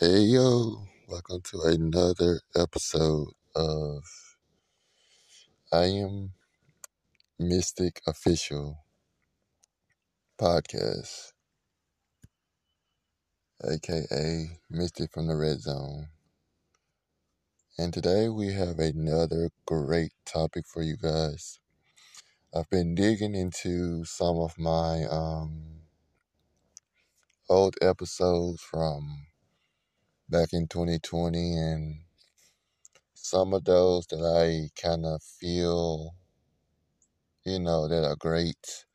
Hey yo, welcome to another episode of I Am Mystic Official Podcast, aka Mystic from the Red Zone. And today we have another great topic for you guys. I've been digging into some of my um, old episodes from back in 2020 and some of those that I kind of feel, you know, that are great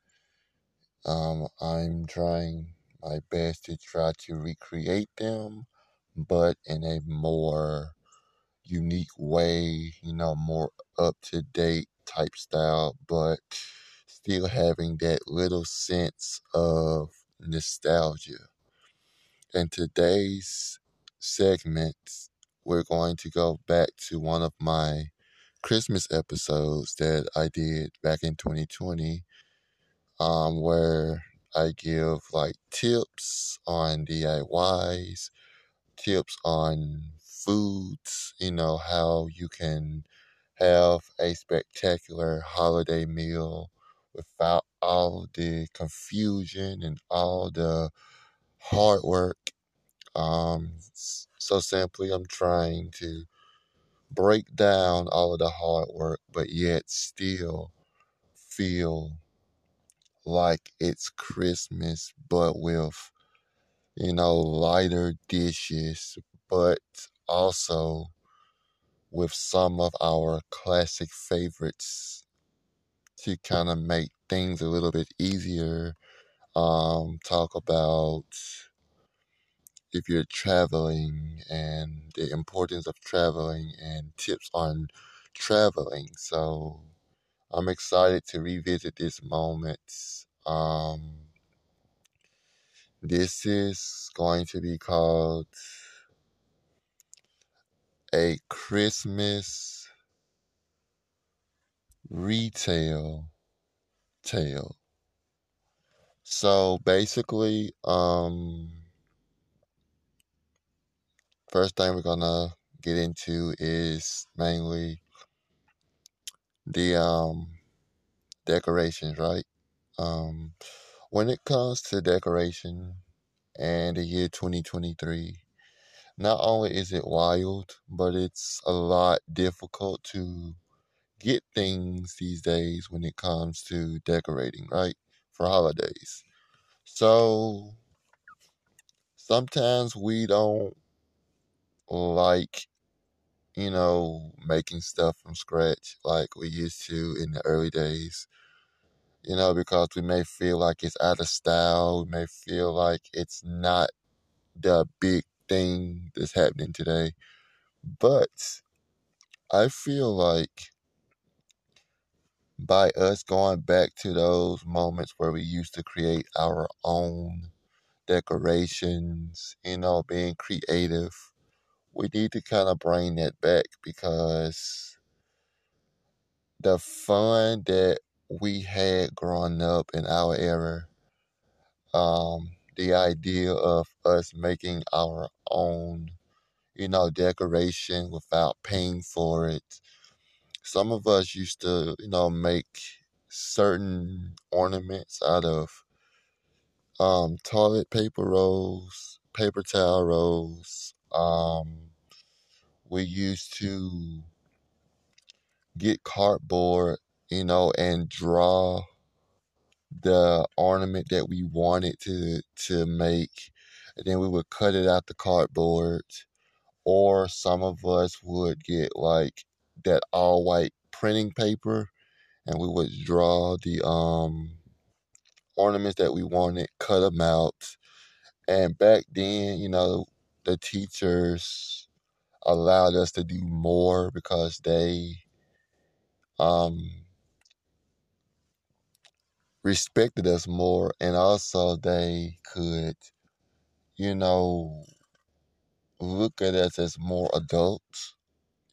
Um, I'm trying my best to try to recreate them, but in a more unique way, you know, more up to date type style, but still having that little sense of nostalgia. And today's segment, we're going to go back to one of my Christmas episodes that I did back in 2020 um, where I give like tips on DIYs, tips on foods, you know, how you can have a spectacular holiday meal without all the confusion and all the hard work. Um, so simply, I'm trying to break down all of the hard work, but yet still feel like it's Christmas, but with, you know, lighter dishes, but also with some of our classic favorites to kind of make things a little bit easier. Um, talk about if you're traveling and the importance of traveling and tips on traveling. So I'm excited to revisit this moment. Um, This is going to be called a Christmas retail tale. So basically, um, first thing we're gonna get into is mainly the um decorations, right? Um, when it comes to decoration and the year 2023, not only is it wild, but it's a lot difficult to get things these days when it comes to decorating, right? For holidays. So sometimes we don't like, you know, making stuff from scratch like we used to in the early days. You know, because we may feel like it's out of style. We may feel like it's not the big thing that's happening today. But I feel like by us going back to those moments where we used to create our own decorations, you know, being creative, we need to kind of bring that back because the fun that we had growing up in our era, um, the idea of us making our own, you know, decoration without paying for it, some of us used to, you know, make certain ornaments out of um, toilet paper rolls, paper towel rolls. Um, we used to get cardboard, you know, and draw the ornament that we wanted to to make. And then we would cut it out the cardboard. Or some of us would get like that all white printing paper and we would draw the um ornaments that we wanted, cut them out. And back then, you know, the teachers allowed us to do more because they um respected us more and also they could, you know, look at us as more adults.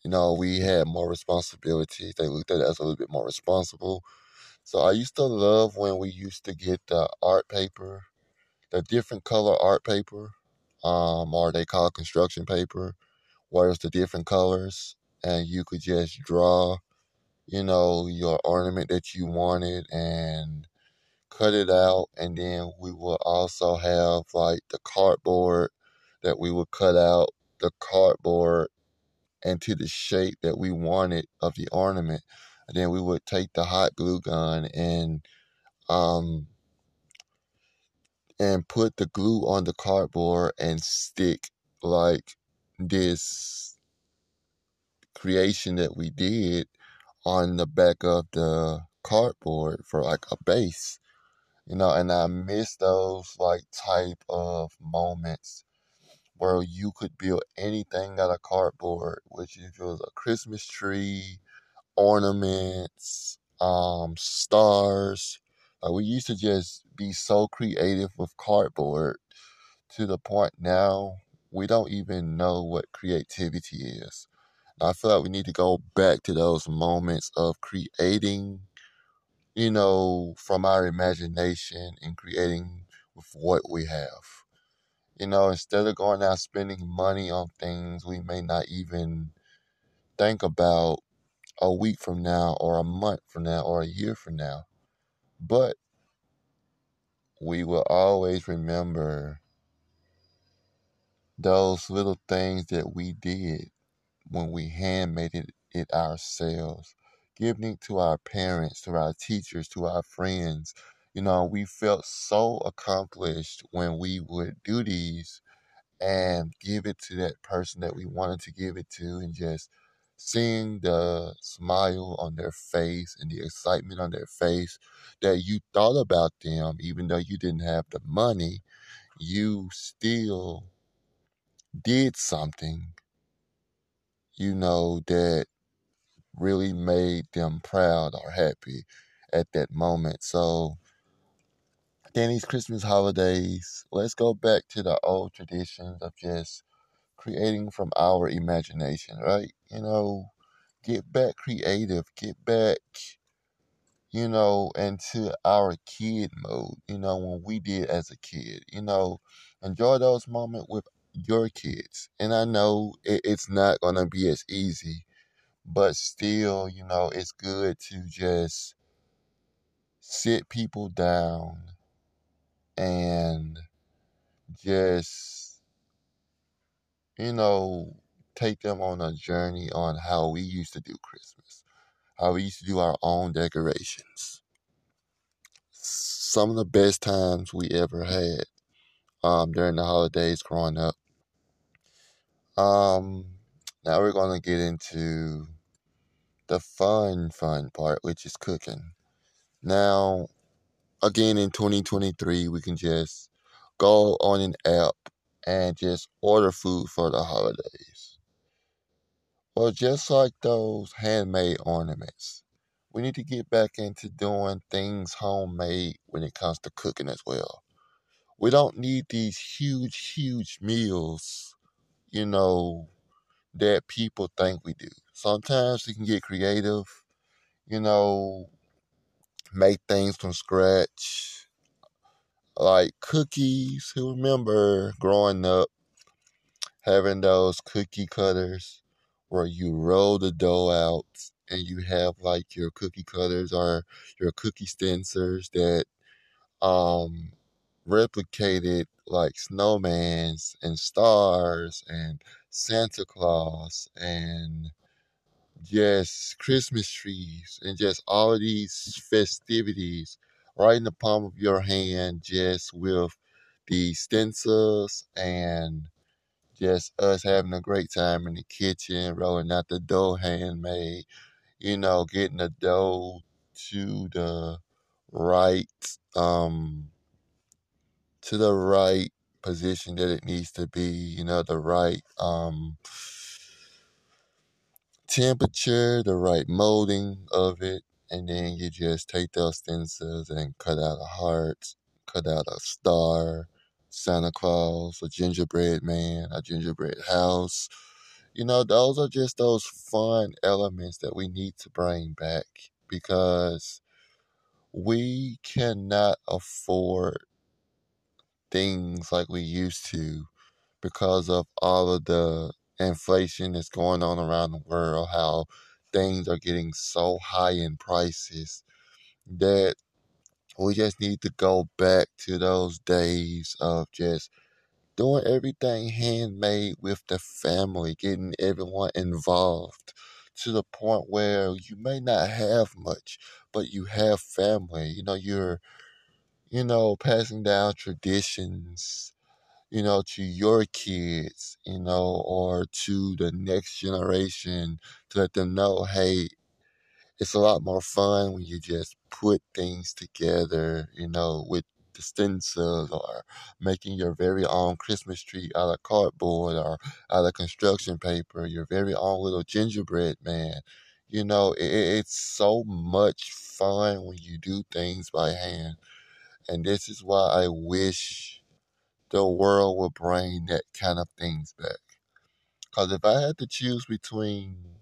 You know, we had more responsibilities. They looked at us a little bit more responsible. So I used to love when we used to get the art paper, the different color art paper. um, or they call construction paper, where it's the different colors, and you could just draw, you know, your ornament that you wanted and cut it out, and then we will also have like the cardboard that we would cut out the cardboard into the shape that we wanted of the ornament. And then we would take the hot glue gun and um and put the glue on the cardboard and stick like this creation that we did on the back of the cardboard for like a base you know and i miss those like type of moments where you could build anything out of cardboard which if it was a christmas tree ornaments um stars. Like we used to just be so creative with cardboard to the point now we don't even know what creativity is I feel like we need to go back to those moments of creating, you know, from our imagination and creating with what we have. You know, instead of going out spending money on things we may not even think about a week from now or a month from now or a year from now. But we will always remember those little things that we did when we handmade it, it ourselves, giving it to our parents, to our teachers, to our friends. You know, we felt so accomplished when we would do these and give it to that person that we wanted to give it to and just seeing the smile on their face and the excitement on their face that you thought about them even though you didn't have the money you still did something you know, that really made them proud or happy at that moment. So, Danny's Christmas holidays, let's go back to the old traditions of just creating from our imagination, right? You know, get back creative, get back, you know, into our kid mode, you know, when we did as a kid, you know, enjoy those moments with your kids. And I know it, it's not going to be as easy but still, you know, it's good to just sit people down and just, you know, take them on a journey on how we used to do Christmas, how we used to do our own decorations. Some of the best times we ever had um, during the holidays growing up. Um, now we're going to get into the fun, fun part, which is cooking. Now, again in 2023, we can just go on an app and just order food for the holidays. Or just like those handmade ornaments. We need to get back into doing things homemade when it comes to cooking as well. We don't need these huge, huge meals, you know, that people think we do. Sometimes we can get creative, you know, make things from scratch, like cookies. Who remember growing up having those cookie cutters where you roll the dough out and you have like your cookie cutters or your cookie stencers that um replicated like snowmans and stars and Santa Claus and just Christmas trees and just all these festivities right in the palm of your hand, just with the stencils and just us having a great time in the kitchen, rolling out the dough handmade, you know, getting the dough to the right um to the right position that it needs to be, you know, the right um temperature, the right molding of it, and then you just take those stencils and cut out a heart, cut out a star, Santa Claus, a gingerbread man, a gingerbread house. You know, those are just those fun elements that we need to bring back because we cannot afford things like we used to because of all of the inflation that's going on around the world, how things are getting so high in prices that we just need to go back to those days of just doing everything handmade with the family, getting everyone involved to the point where you may not have much, but you have family. You know, you're, you know, passing down traditions, you know, to your kids, you know, or to the next generation to let them know, hey, it's a lot more fun when you just put things together, you know, with the stencils or making your very own Christmas tree out of cardboard or out of construction paper, your very own little gingerbread man. You know, it, it's so much fun when you do things by hand. And this is why I wish the world would bring that kind of things back. Because if I had to choose between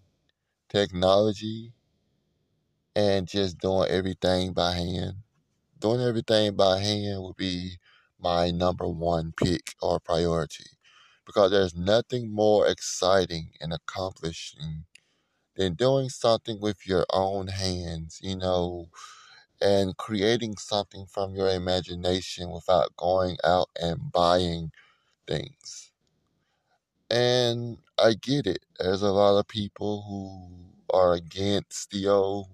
technology and just doing everything by hand. Doing everything by hand would be my number one pick or priority because there's nothing more exciting and accomplishing than doing something with your own hands, you know, and creating something from your imagination without going out and buying things. And I get it. There's a lot of people who are against the old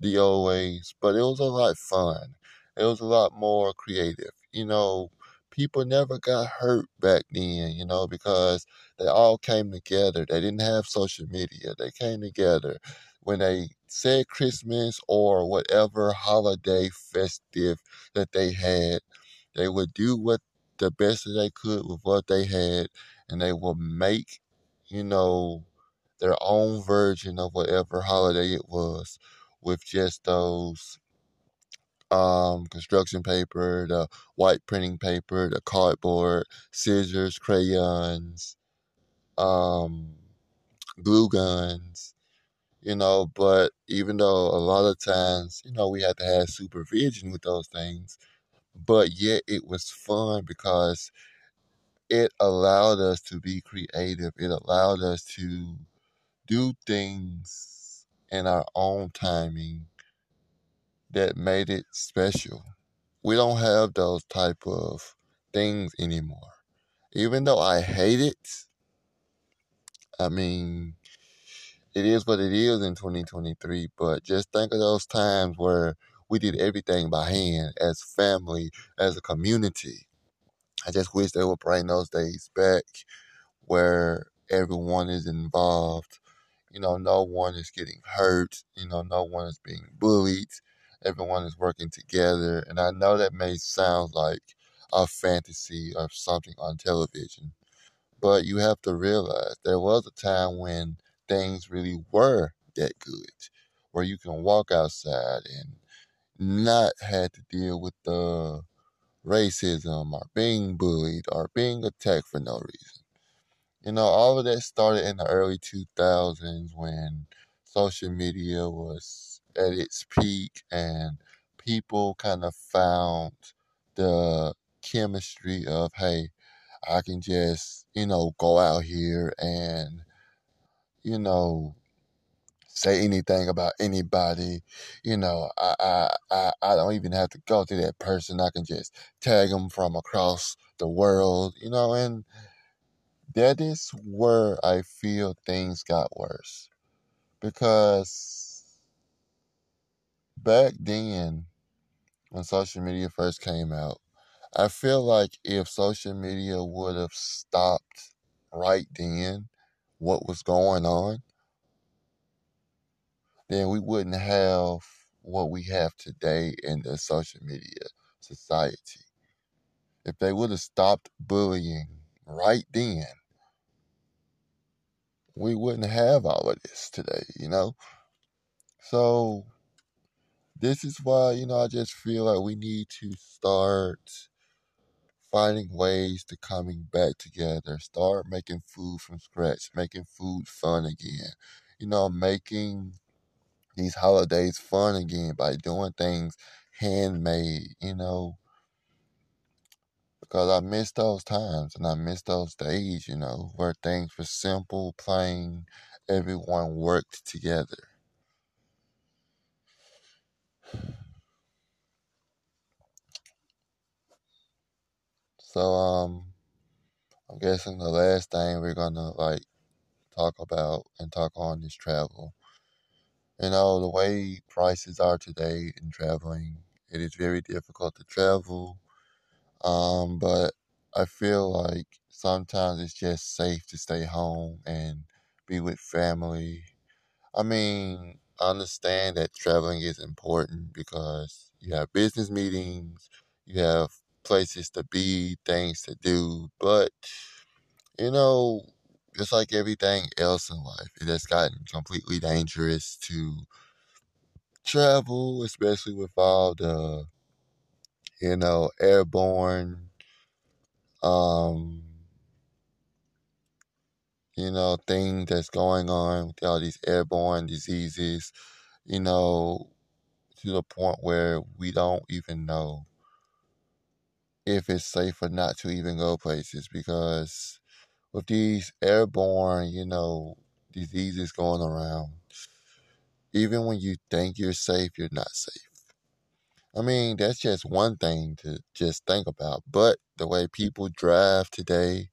the old ways, but it was a lot fun. It was a lot more creative. You know, people never got hurt back then, you know, because they all came together. They didn't have social media. They came together when they said Christmas or whatever holiday festive that they had. They would do what the best that they could with what they had, and they would make, you know, their own version of whatever holiday it was with just those um, construction paper, the white printing paper, the cardboard, scissors, crayons, um, glue guns, you know. But even though a lot of times, you know, we had to have supervision with those things, but yet it was fun because it allowed us to be creative. It allowed us to do things in our own timing that made it special. We don't have those type of things anymore. Even though I hate it, I mean, it is what it is in 2023, but just think of those times where we did everything by hand as family, as a community. I just wish they would bring those days back where everyone is involved. You know, no one is getting hurt. You know, no one is being bullied. Everyone is working together. And I know that may sound like a fantasy of something on television, but you have to realize there was a time when things really were that good, where you can walk outside and not had to deal with the racism or being bullied or being attacked for no reason. You know, all of that started in the early 2000s when social media was at its peak and people kind of found the chemistry of, hey, I can just, you know, go out here and, you know, say anything about anybody. You know, I, I, I, I don't even have to go to that person. I can just tag them from across the world, you know, and that is where I feel things got worse. Because back then, when social media first came out, I feel like if social media would have stopped right then what was going on, then we wouldn't have what we have today in the social media society. If they would have stopped bullying right then, we wouldn't have all of this today, you know? So, this is why, you know, I just feel like we need to start finding ways to coming back together, start making food from scratch, making food fun again, you know, making these holidays fun again by doing things handmade, you know, Because I miss those times and I miss those days, you know, where things were simple, plain, everyone worked together. So, um, I'm guessing the last thing we're gonna like talk about and talk on is travel. You know, the way prices are today in traveling, it is very difficult to travel. Um, but I feel like sometimes it's just safe to stay home and be with family. I mean, I understand that traveling is important because you have business meetings, you have places to be, things to do, but you know, it's like everything else in life. It has gotten completely dangerous to travel, especially with all the, you know, airborne, um, you know, thing that's going on with all these airborne diseases, you know, to the point where we don't even know if it's safe or not to even go places because with these airborne, you know, diseases going around, even when you think you're safe, you're not safe. I mean, that's just one thing to just think about. But the way people drive today,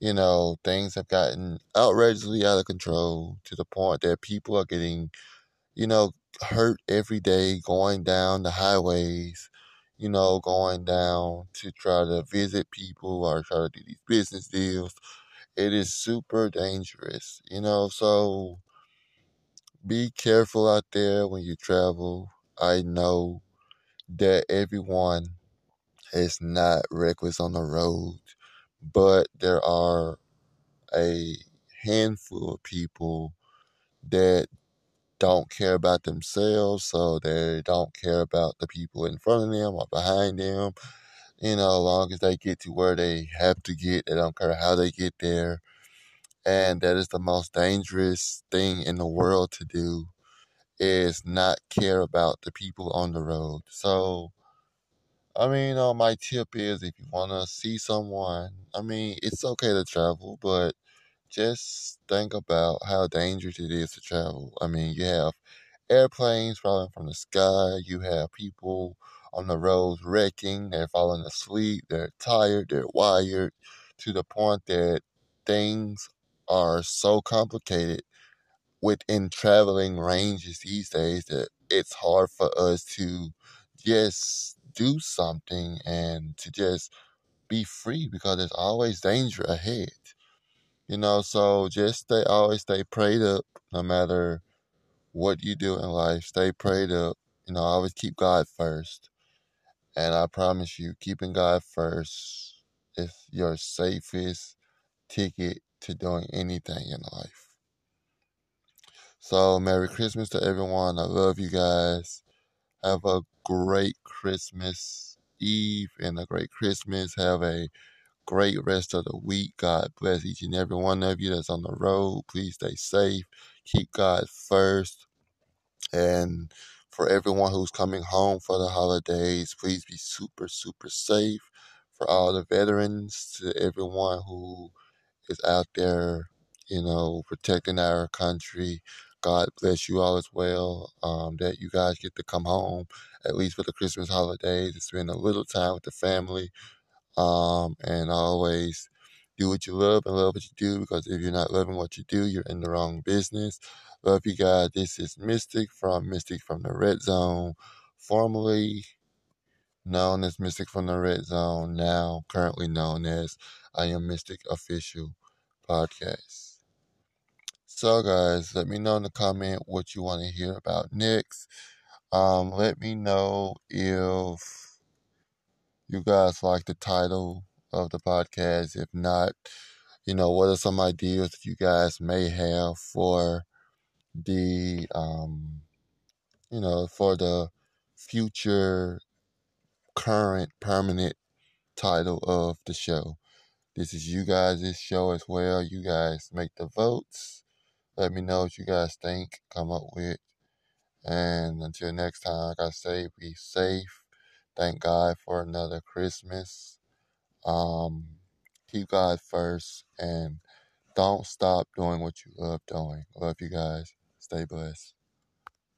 you know, things have gotten outrageously out of control to the point that people are getting, you know, hurt every day going down the highways, you know, going down to try to visit people or try to do these business deals. It is super dangerous, you know, so be careful out there when you travel. I know that everyone is not reckless on the road, but there are a handful of people that don't care about themselves, so they don't care about the people in front of them or behind them. You know, as long as they get to where they have to get, they don't care how they get there. And that is the most dangerous thing in the world to do is not care about the people on the road. So, I mean, uh, my tip is if you want to see someone, I mean, it's okay to travel, but just think about how dangerous it is to travel. I mean, you have airplanes falling from the sky, you have people on the roads wrecking, they're falling asleep, they're tired, they're wired to the point that things are so complicated within traveling ranges these days that it's hard for us to just do something and to just be free because there's always danger ahead. You know, so just stay always stay prayed up no matter what you do in life. Stay prayed up. You know, always keep God first. And I promise you, keeping God first is your safest ticket to doing anything in life. So, Merry Christmas to everyone. I love you guys. Have a great Christmas Eve and a great Christmas. Have a great rest of the week. God bless each and every one of you that's on the road. Please stay safe. Keep God first. And for everyone who's coming home for the holidays, please be super, super safe. For all the veterans, to everyone who is out there, you know, protecting our country. God bless you all as well. Um, that you guys get to come home at least for the Christmas holidays and spend a little time with the family. Um, and always do what you love and love what you do because if you're not loving what you do, you're in the wrong business. Love you guys. This is Mystic from Mystic from the Red Zone, formerly known as Mystic from the Red Zone, now currently known as I Am Mystic Official Podcast. So, guys, let me know in the comment what you want to hear about next. Um, let me know if you guys like the title of the podcast. If not, you know, what are some ideas that you guys may have for the, um, you know, for the future, current, permanent title of the show. This is you guys' show as well. You guys make the votes. Let me know what you guys think, come up with. And until next time, like I say, be safe. Thank God for another Christmas. Um, keep God first and don't stop doing what you love doing. Love you guys. Stay blessed.